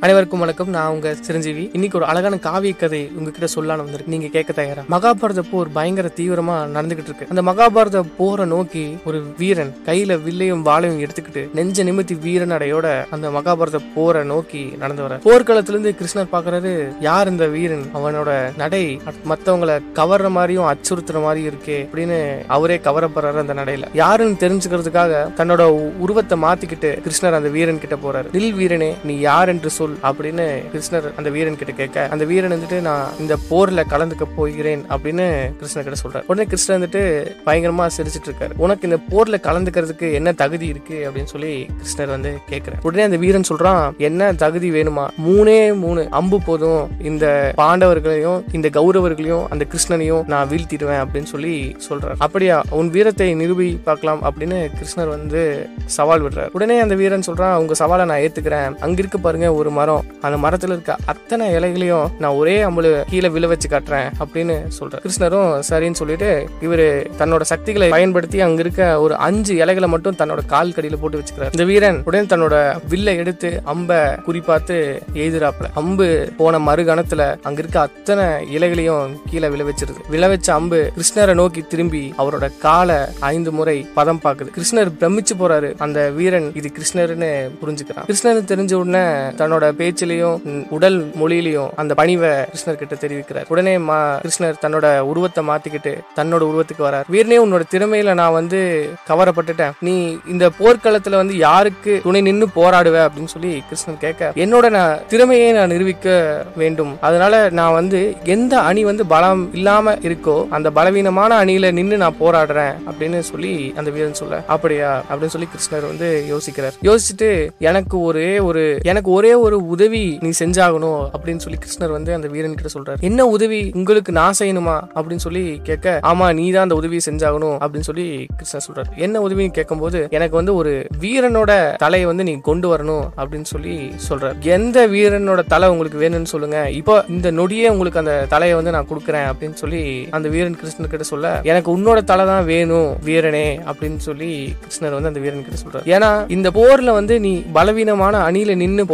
அனைவருக்கும் வணக்கம். நான் உங்க சிரஞ்சீவி. இன்னைக்கு ஒரு அழகான காவிய கதை உங்ககிட்ட சொல்லான்னு வந்திருக்கு. நீங்க கேட்க தயாரா? மகாபாரத போர் பயங்கர தீவிரமா நடந்துகிட்டு இருக்கு. அந்த மகாபாரத போரை நோக்கி ஒரு வீரன் கையில வில்லையும் வாளையும் எடுத்துக்கிட்டு நெஞ்ச நிமித்தி வீரன் அடையோட அந்த மகாபாரத போரை நோக்கி நடந்து வர போர்க்களத்துல இருந்து கிருஷ்ணர் பாக்குறாரு யார் இந்த வீரன்? அவனோட நடை மத்தவங்களை கவர்ற மாதிரியும் அச்சுறுத்துற மாதிரியும் இருக்கே அப்படின்னு அவரே கவரப்படுறாரு அந்த நடையில. யாருன்னு தெரிஞ்சுக்கிறதுக்காக தன்னோட உ- உருவத்தை மாத்திக்கிட்டு கிருஷ்ணர் அந்த வீரன் கிட்ட போறாரு. நில் வீரனே நீ யார் என்று சொல் அப்படின்னு கிருஷ்ணர் அந்த வீரன் கிட்ட கேட்க அந்த வீரன் வந்துட்டு நான் இந்த போர்ல கலந்துக்க போகிறேன் அப்படின்னு கிருஷ்ணர் கிட்ட சொல்றாரு. உடனே கிருஷ்ணர் வந்துட்டு பயங்கரமா சிரிச்சிட்டு இருக்காரு. உனக்கு இந்த போர்ல கலந்துக்கிறதுக்கு என்ன தகுதி இருக்கு? அப்படின்னு சொல்லி கிருஷ்ணர் வந்து கேட்கிறார் உடனே அந்த வீரன் சொல்றான் என்ன தகுதி வேணுமா? மூணே மூணு. அம்பு போதும். இந்த பாண்டவர்களையும் இந்த கௌரவர்களையும் அந்த கிருஷ்ணனையும் நான் வீழ்த்திடுவேன் அப்படின்னு சொல்லி சொல்றாரு. அப்படியா? உன் வீரத்தை நிரூபி பார்க்கலாம் அப்படின்னு கிருஷ்ணர் வந்து சவால் விடுறாரு. உடனே அந்த வீரன் சொல்றான் உங்க சவாலை நான் ஏத்துக்கிறேன். அங்க இருக்கு பாருங்க ஒரு மரம் அந்த மரத்துல இருக்க அத்தனை இலைகளையும் நான் ஒரே அம்புல கீழே விழ வச்சு காட்டுறேன் அப்படின்னு சொல்றாரு. கிருஷ்ணரும் சரின்னு சொல்லிட்டு இவரு தன்னோட சக்திகளை பயன்படுத்தி அங்க இருக்க ஒரு அஞ்சு இலைகளை மட்டும் தன்னோட கால் கடியில போட்டு வச்சுக்கிறார். இந்த வீரன் உடனே தன்னோட வில்லை எடுத்து அம்ப குறிப்பாத்து எய்துறாப்புல. அம்பு போன மறுகணத்துல அங்க இருக்க அத்தனை இலைகளையும் கீழே விழ வச்சிருது. விழ வச்ச அம்பு கிருஷ்ணரை நோக்கி திரும்பி அவரோட காலை ஐந்து முறை பதம் பாக்குது. கிருஷ்ணர் பிரமிச்சு போறாரு. அந்த வீரன் இது கிருஷ்ணர்னு புரிஞ்சுக்கிறான். கிருஷ்ணர் தெரிஞ்ச உடனே தன்னோட பேச்சிலையும் உடல் மொழியிலையும் அந்த பணிவை கிருஷ்ணர் கிட்ட தெரிவிக்கிறார். உடனே மா கிருஷ்ணர் தன்னோட உருவத்தை மாத்திக்கிட்டு தன்னோட உருவத்துக்கு வரார். வீரனே உன்னோட திறமையில நான் வந்து கவரப்பட்டுட்டேன். நீ இந்த போர்க்களத்துல வந்து யாருக்கு துணை நின்னு போராடுவ அப்படின்னு சொல்லி கிருஷ்ணன் கேட்க என்னோட நான் திறமையை நான் நிரூபிக்க வேண்டும். அதனால நான் வந்து எந்த அணி வந்து பலம் இல்லாம இருக்கோ அந்த பலவீனமான அணியில நின்று நான் போராடுறேன் அப்படின்னு சொல்லி அந்த வீரன் சொல்ல அப்படியா? அப்படின்னு சொல்லி கிருஷ்ணர் வந்து யோசிக்கிறார். யோசிச்சுட்டு எனக்கு ஒரே ஒரு எனக்கு ஒரே ஒரு உதவி நீ செஞ்சாகணும் அப்படின்னு சொல்லி கிருஷ்ணர் வந்து அந்த வீரன் கிட்ட சொல்றாரு. என்ன உதவி? உங்களுக்கு நான் செய்யணுமா? அப்படின்னு சொல்லி கேட்க ஆமா நீ தான் அந்த உதவியை செஞ்சாகணும் அப்படின்னு சொல்லி கிருஷ்ணர் சொல்றாரு. என்ன உதவின்னு கேட்கும்போது எனக்கு வந்து ஒரு வீரனோட தலையை வந்து நீ கொண்டு வரணும் அப்படின்னு சொல்லி சொல்றாரு. எந்த வீரனோட தலை உங்களுக்கு வேணும்னு சொல்லுங்க. இப்போ இந்த நொடியே உங்களுக்கு அந்த தலையை வந்து நான் கொடுக்குறேன் அப்படின்னு சொல்லி அந்த வீரன் கிருஷ்ணர் கிட்ட சொல்ல எனக்கு உன்னோட தலை தான் வேணும் வீரனே அப்படின்னு சொல்லி கிருஷ்ணர் வந்து அந்த வீரன் கிட்ட சொல்றாரு. ஏன்னா இந்த போர்ல வந்து நீ பலவீனமான அணியில நின்னு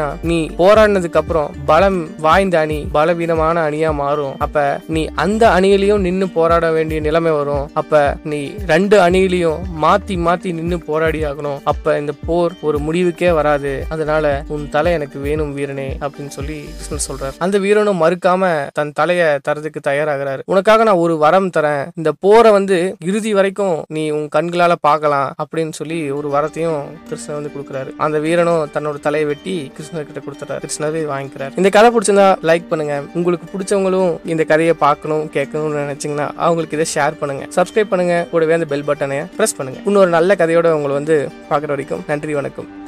அப்படின்னா நீ போராடினதுக்கு அப்புறம் பலம் வாய்ந்த அணி பலவீனமான அணியா மாறும். அப்ப நீ அந்த அணியிலையும் நின்னு போராட வேண்டிய நிலைமை வரும். அப்ப நீ ரெண்டு அணியிலையும் மாத்தி மாத்தி நின்னு போராடி ஆகணும். அப்ப இந்த போர் ஒரு முடிவுக்கே வராது. அதனால உன் தலை எனக்கு வேணும் வீரனே அப்படின்னு சொல்லி கிருஷ்ணர் சொல்றாரு. அந்த வீரனும் மறுக்காம தன் தலைய தரதுக்கு தயாராகிறாரு. உனக்காக நான் ஒரு வரம் தரேன். இந்த போரை வந்து இறுதி வரைக்கும் நீ உன் கண்களால பார்க்கலாம் அப்படின்னு சொல்லி ஒரு வரத்தையும் கிருஷ்ணன் வந்து கொடுக்குறாரு. அந்த வீரனும் தன்னோட தலையை வெட்டி கிருஷ்ணர் கிட்ட கொடுத்துட்டாரு. கிருஷ்ணரே வாங்கிக்கிறார். இந்த கதை பிடிச்சிருந்தா லைக் பண்ணுங்க. உங்களுக்கு பிடிச்சவங்களும் இந்த கதையை பார்க்கணும் கேட்கணும்னு நினைச்சீங்கன்னா அவங்களுக்கு இதை ஷேர் பண்ணுங்க. சப்ஸ்கிரைப் பண்ணுங்க. கூடவே அந்த பெல் பட்டனை பிரஸ் பண்ணுங்க. இன்னொரு நல்ல கதையோட உங்களை வந்து பார்க்குற வரைக்கும் நன்றி வணக்கம்.